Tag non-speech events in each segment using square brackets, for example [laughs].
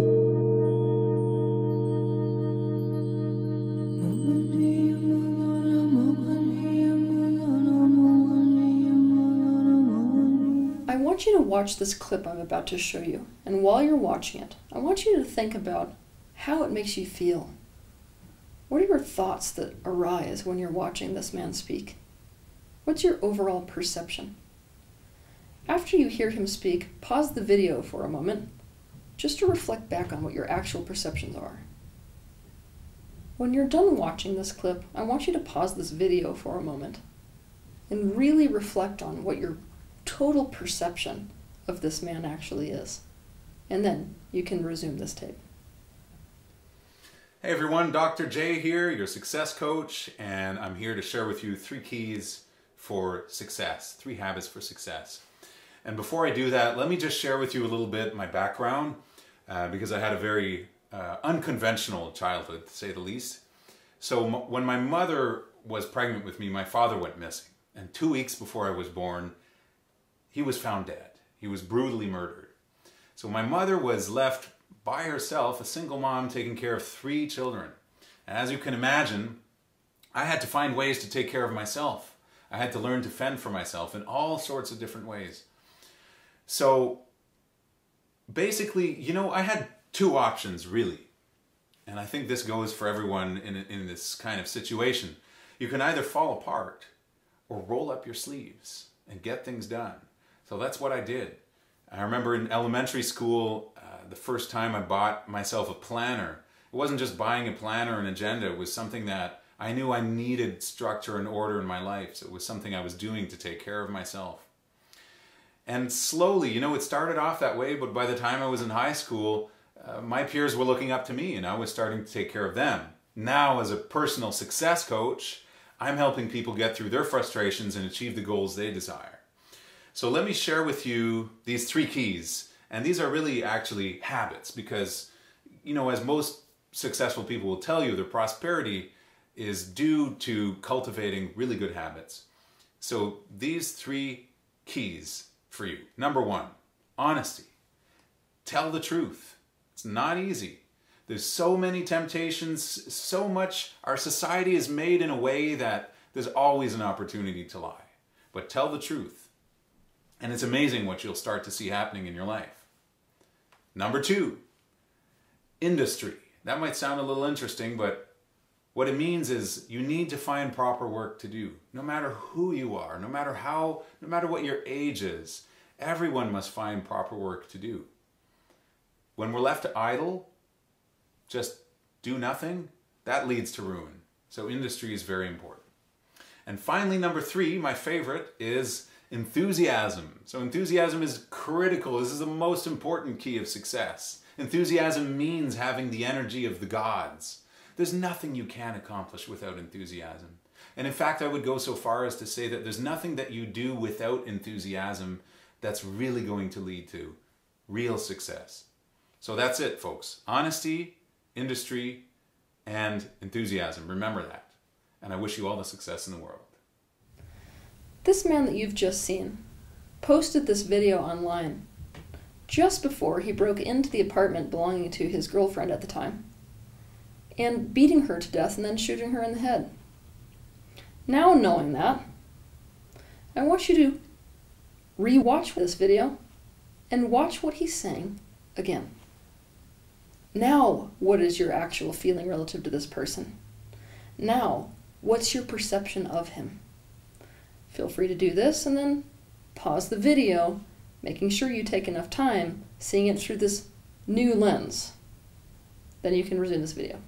I want you to watch this clip I'm about to show you, and while you're watching it, I want you to think about how it makes you feel. What are your thoughts that arise when you're watching this man speak? What's your overall perception? After you hear him speak, pause the video for a moment just to reflect back on what your actual perceptions are. When you're done watching this clip, I want you to pause this video for a moment and really reflect on what your total perception of this man actually is. And then you can resume this tape. Hey everyone, Dr. J here, your success coach, and I'm here to share with you three keys for success, three habits for success. And before I do that, let me just share with you a little bit my background uh, because I had a very uh, unconventional childhood, to say the least. So when my mother was pregnant with me, my father went missing. And two weeks before I was born, he was found dead. He was brutally murdered. So my mother was left by herself, a single mom taking care of three children. And as you can imagine, I had to find ways to take care of myself. I had to learn to fend for myself in all sorts of different ways. So basically, you know, I had two options really. And I think this goes for everyone in, in this kind of situation. You can either fall apart or roll up your sleeves and get things done. So that's what I did. I remember in elementary school, uh, the first time I bought myself a planner. It wasn't just buying a planner and agenda, it was something that I knew I needed structure and order in my life. So it was something I was doing to take care of myself. And slowly, you know, it started off that way, but by the time I was in high school, uh, my peers were looking up to me and I was starting to take care of them. Now, as a personal success coach, I'm helping people get through their frustrations and achieve the goals they desire. So let me share with you these three keys. And these are really actually habits because, you know, as most successful people will tell you, their prosperity is due to cultivating really good habits. So these three keys for you. Number one, honesty. Tell the truth. It's not easy. There's so many temptations, so much. Our society is made in a way that there's always an opportunity to lie. But tell the truth. And it's amazing what you'll start to see happening in your life. Number two, industry. That might sound a little interesting, but what it means is you need to find proper work to do. No matter who you are, no matter how, no matter what your age is, everyone must find proper work to do. When we're left idle, just do nothing, that leads to ruin. So industry is very important. And finally, number three, my favorite, is enthusiasm. So enthusiasm is critical. This is the most important key of success. Enthusiasm means having the energy of the gods. There's nothing you can accomplish without enthusiasm. And in fact, I would go so far as to say that there's nothing that you do without enthusiasm that's really going to lead to real success. So that's it, folks. Honesty, industry, and enthusiasm. Remember that. And I wish you all the success in the world. This man that you've just seen posted this video online just before he broke into the apartment belonging to his girlfriend at the time and beating her to death and then shooting her in the head. Now, knowing that, I want you to re-watch this video and watch what he's saying again. Now, what is your actual feeling relative to this person? Now, what's your perception of him? Feel free to do this and then pause the video, making sure you take enough time seeing it through this new lens. Then you can resume this video.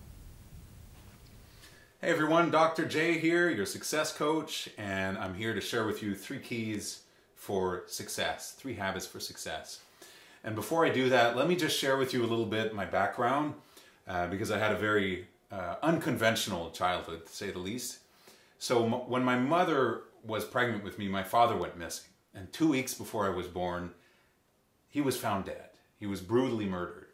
Hey everyone, Dr. J here, your success coach, and I'm here to share with you three keys for success, three habits for success. And before I do that, let me just share with you a little bit my background uh, because I had a very uh, unconventional childhood, to say the least. So when my mother was pregnant with me, my father went missing. And two weeks before I was born, he was found dead. He was brutally murdered.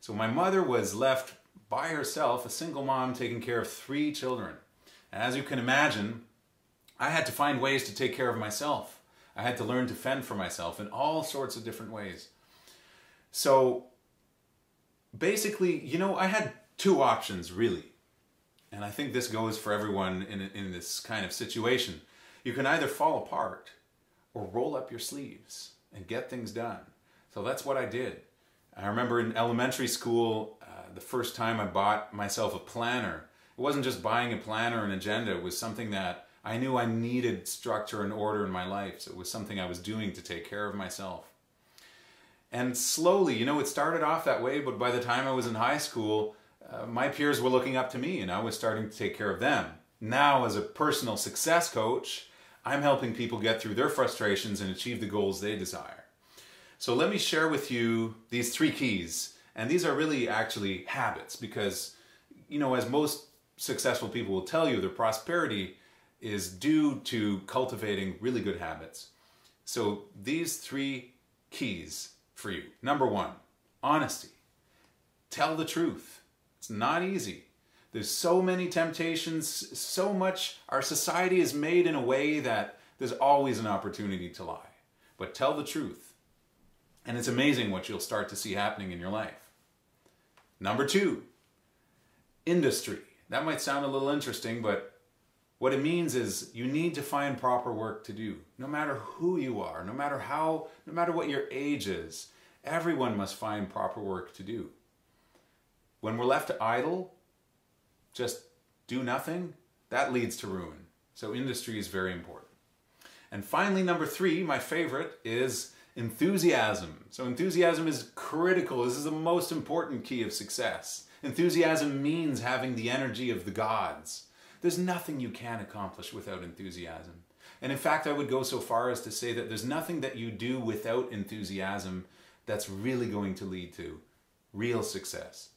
So my mother was left by herself, a single mom taking care of three children. And as you can imagine, I had to find ways to take care of myself. I had to learn to fend for myself in all sorts of different ways. So basically, you know, I had two options really. And I think this goes for everyone in, in this kind of situation. You can either fall apart or roll up your sleeves and get things done. So that's what I did. I remember in elementary school, uh, the first time I bought myself a planner. It wasn't just buying a planner and agenda, it was something that I knew I needed structure and order in my life. So it was something I was doing to take care of myself. And slowly, you know, it started off that way, but by the time I was in high school, uh, my peers were looking up to me and I was starting to take care of them. Now, as a personal success coach, I'm helping people get through their frustrations and achieve the goals they desire. So let me share with you these three keys. And these are really actually habits because, you know, as most successful people will tell you, their prosperity is due to cultivating really good habits. So these three keys for you. Number one, honesty. Tell the truth. It's not easy. There's so many temptations, so much. Our society is made in a way that there's always an opportunity to lie. But tell the truth. And it's amazing what you'll start to see happening in your life. Number two, industry. That might sound a little interesting, but what it means is you need to find proper work to do. No matter who you are, no matter how, no matter what your age is, everyone must find proper work to do. When we're left to idle, just do nothing, that leads to ruin. So industry is very important. And finally, number three, my favorite, is enthusiasm. So enthusiasm is critical. This is the most important key of success. Enthusiasm means having the energy of the gods. There's nothing you can accomplish without enthusiasm. And in fact, I would go so far as to say that there's nothing that you do without enthusiasm that's really going to lead to real success.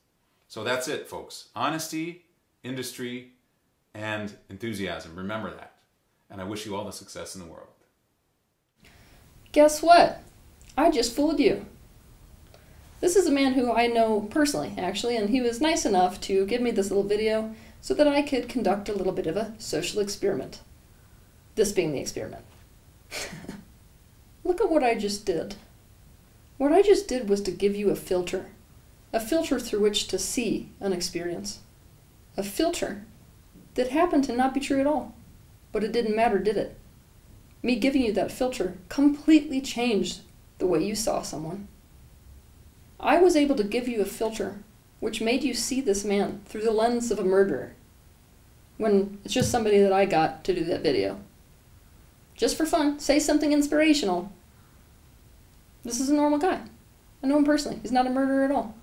So that's it, folks. Honesty, industry, and enthusiasm. Remember that. And I wish you all the success in the world. Guess what? I just fooled you. This is a man who I know personally, actually, and he was nice enough to give me this little video so that I could conduct a little bit of a social experiment. This being the experiment. [laughs] Look at what I just did. What I just did was to give you a filter. A filter through which to see an experience. A filter that happened to not be true at all. But it didn't matter, did it? Me giving you that filter completely changed the way you saw someone. I was able to give you a filter which made you see this man through the lens of a murderer when it's just somebody that I got to do that video. Just for fun, say something inspirational. This is a normal guy. I know him personally. He's not a murderer at all.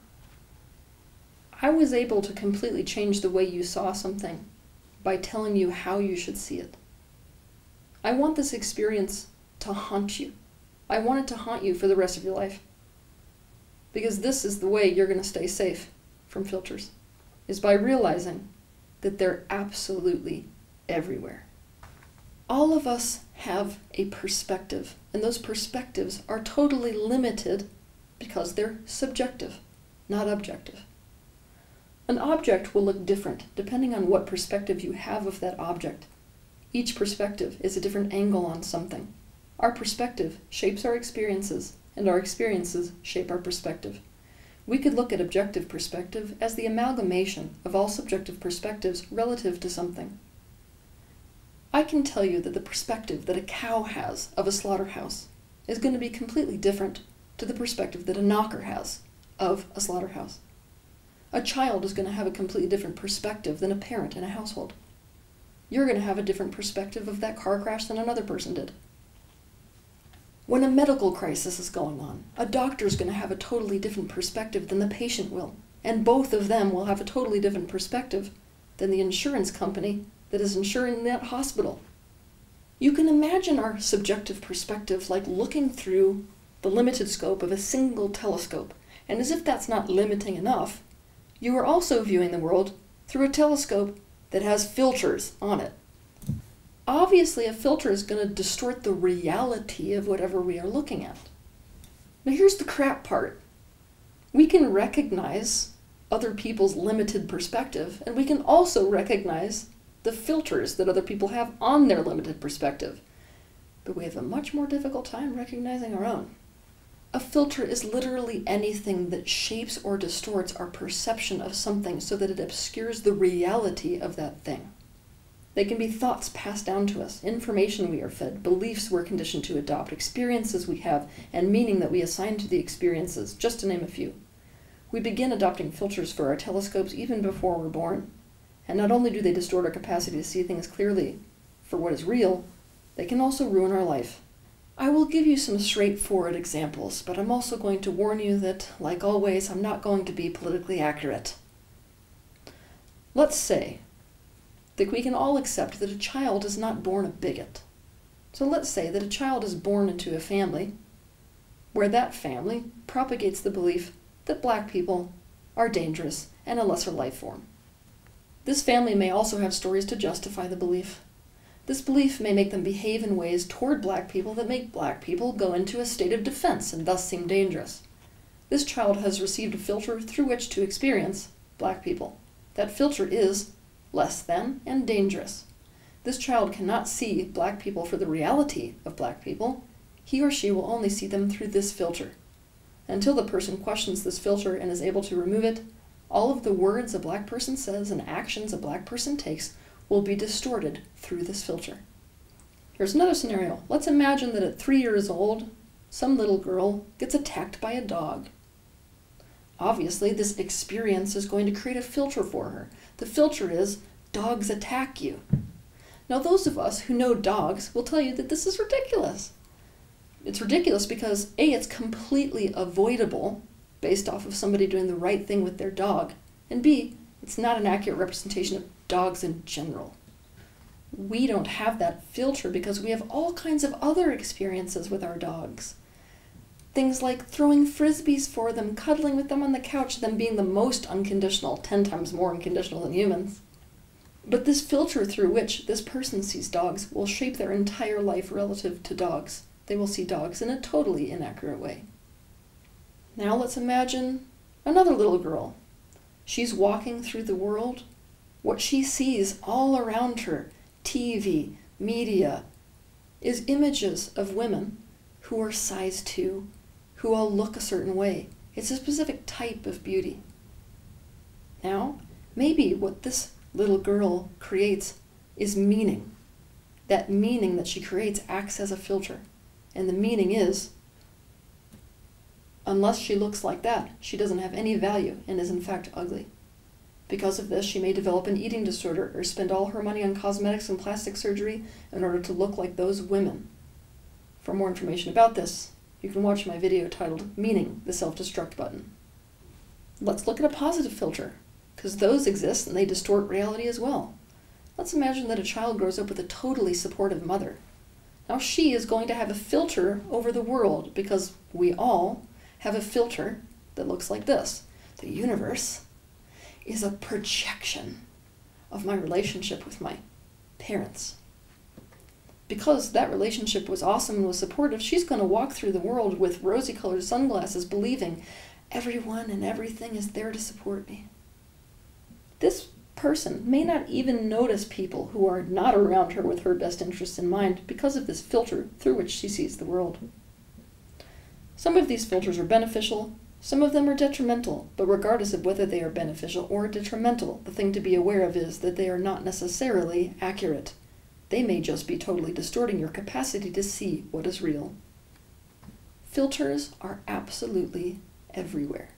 I was able to completely change the way you saw something by telling you how you should see it. I want this experience to haunt you. I want it to haunt you for the rest of your life. Because this is the way you're going to stay safe from filters, is by realizing that they're absolutely everywhere. All of us have a perspective, and those perspectives are totally limited because they're subjective, not objective. An object will look different depending on what perspective you have of that object. Each perspective is a different angle on something. Our perspective shapes our experiences, and our experiences shape our perspective. We could look at objective perspective as the amalgamation of all subjective perspectives relative to something. I can tell you that the perspective that a cow has of a slaughterhouse is going to be completely different to the perspective that a knocker has of a slaughterhouse. A child is going to have a completely different perspective than a parent in a household. You're going to have a different perspective of that car crash than another person did. When a medical crisis is going on, a doctor is going to have a totally different perspective than the patient will, and both of them will have a totally different perspective than the insurance company that is insuring that hospital. You can imagine our subjective perspective like looking through the limited scope of a single telescope, and as if that's not limiting enough, you are also viewing the world through a telescope that has filters on it obviously a filter is going to distort the reality of whatever we are looking at. Now here's the crap part. We can recognize other people's limited perspective, and we can also recognize the filters that other people have on their limited perspective. But we have a much more difficult time recognizing our own. A filter is literally anything that shapes or distorts our perception of something so that it obscures the reality of that thing. They can be thoughts passed down to us, information we are fed, beliefs we're conditioned to adopt, experiences we have, and meaning that we assign to the experiences, just to name a few. We begin adopting filters for our telescopes even before we're born. And not only do they distort our capacity to see things clearly for what is real, they can also ruin our life. I will give you some straightforward examples, but I'm also going to warn you that, like always, I'm not going to be politically accurate. Let's say that we can all accept that a child is not born a bigot. So let's say that a child is born into a family where that family propagates the belief that black people are dangerous and a lesser life form. This family may also have stories to justify the belief. This belief may make them behave in ways toward black people that make black people go into a state of defense and thus seem dangerous. This child has received a filter through which to experience black people. That filter is less than and dangerous. This child cannot see black people for the reality of black people. He or she will only see them through this filter. Until the person questions this filter and is able to remove it, all of the words a black person says and actions a black person takes will be distorted through this filter. Here's another scenario. Let's imagine that at three years old, some little girl gets attacked by a dog. Obviously, this experience is going to create a filter for her. The filter is dogs attack you. Now, those of us who know dogs will tell you that this is ridiculous. It's ridiculous because A, it's completely avoidable based off of somebody doing the right thing with their dog, and B, it's not an accurate representation of dogs in general. We don't have that filter because we have all kinds of other experiences with our dogs. Things like throwing frisbees for them, cuddling with them on the couch, them being the most unconditional, 10 times more unconditional than humans. But this filter through which this person sees dogs will shape their entire life relative to dogs. They will see dogs in a totally inaccurate way. Now let's imagine another little girl. She's walking through the world what she sees all around her, TV, media, is images of women who are size 2, who all look a certain way. It's a specific type of beauty. Now, maybe what this little girl creates is meaning. That meaning that she creates acts as a filter. And the meaning is unless she looks like that, she doesn't have any value and is in fact ugly. Because of this, she may develop an eating disorder or spend all her money on cosmetics and plastic surgery in order to look like those women. For more information about this, you can watch my video titled Meaning the Self Destruct Button. Let's look at a positive filter, because those exist and they distort reality as well. Let's imagine that a child grows up with a totally supportive mother. Now, she is going to have a filter over the world because we all have a filter that looks like this. The universe is a projection of my relationship with my parents. Because that relationship was awesome and was supportive, she's going to walk through the world with rosy colored sunglasses, believing everyone and everything is there to support me. This person may not even notice people who are not around her with her best interests in mind because of this filter through which she sees the world. Some of these filters are beneficial, some of them are detrimental, but regardless of whether they are beneficial or detrimental, the thing to be aware of is that they are not necessarily accurate. They may just be totally distorting your capacity to see what is real. Filters are absolutely everywhere.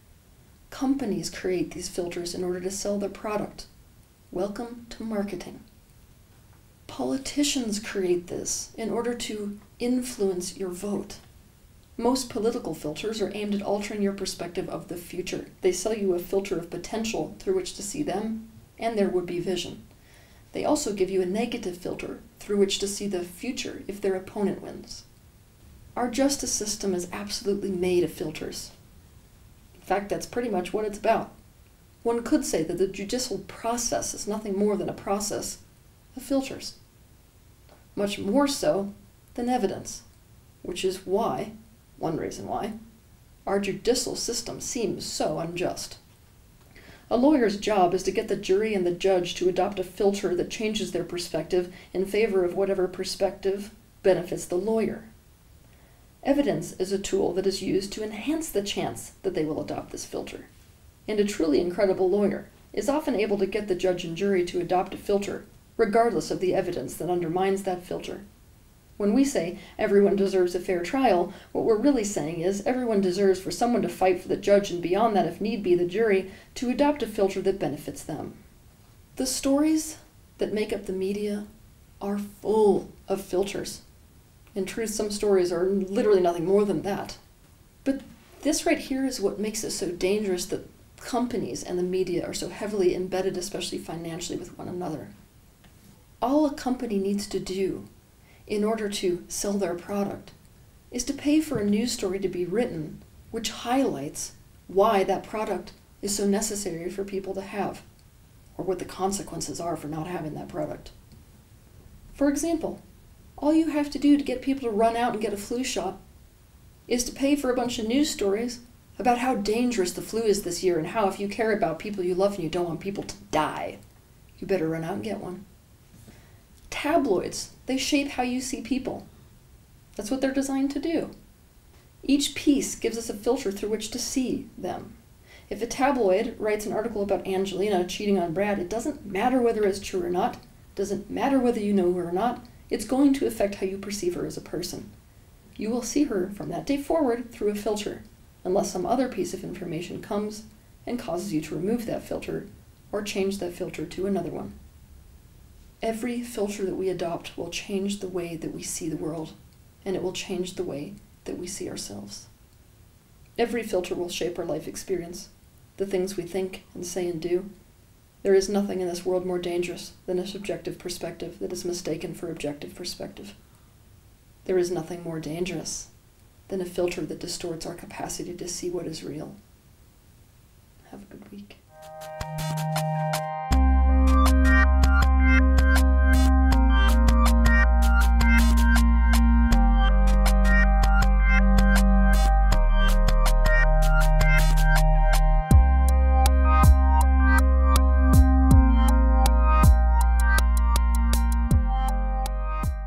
Companies create these filters in order to sell their product. Welcome to marketing. Politicians create this in order to influence your vote. Most political filters are aimed at altering your perspective of the future. They sell you a filter of potential through which to see them and their would be vision. They also give you a negative filter through which to see the future if their opponent wins. Our justice system is absolutely made of filters. In fact, that's pretty much what it's about. One could say that the judicial process is nothing more than a process of filters. Much more so than evidence, which is why one reason why. Our judicial system seems so unjust. A lawyer's job is to get the jury and the judge to adopt a filter that changes their perspective in favor of whatever perspective benefits the lawyer. Evidence is a tool that is used to enhance the chance that they will adopt this filter. And a truly incredible lawyer is often able to get the judge and jury to adopt a filter, regardless of the evidence that undermines that filter. When we say everyone deserves a fair trial, what we're really saying is everyone deserves for someone to fight for the judge and beyond that, if need be, the jury, to adopt a filter that benefits them. The stories that make up the media are full of filters. In truth, some stories are literally nothing more than that. But this right here is what makes it so dangerous that companies and the media are so heavily embedded, especially financially, with one another. All a company needs to do in order to sell their product is to pay for a news story to be written which highlights why that product is so necessary for people to have or what the consequences are for not having that product. For example, all you have to do to get people to run out and get a flu shot is to pay for a bunch of news stories about how dangerous the flu is this year and how if you care about people you love and you don't want people to die, you better run out and get one. Tabloids, they shape how you see people. That's what they're designed to do. Each piece gives us a filter through which to see them. If a tabloid writes an article about Angelina cheating on Brad, it doesn't matter whether it's true or not, doesn't matter whether you know her or not, it's going to affect how you perceive her as a person. You will see her from that day forward through a filter, unless some other piece of information comes and causes you to remove that filter or change that filter to another one. Every filter that we adopt will change the way that we see the world, and it will change the way that we see ourselves. Every filter will shape our life experience, the things we think and say and do. There is nothing in this world more dangerous than a subjective perspective that is mistaken for objective perspective. There is nothing more dangerous than a filter that distorts our capacity to see what is real. Have a good week.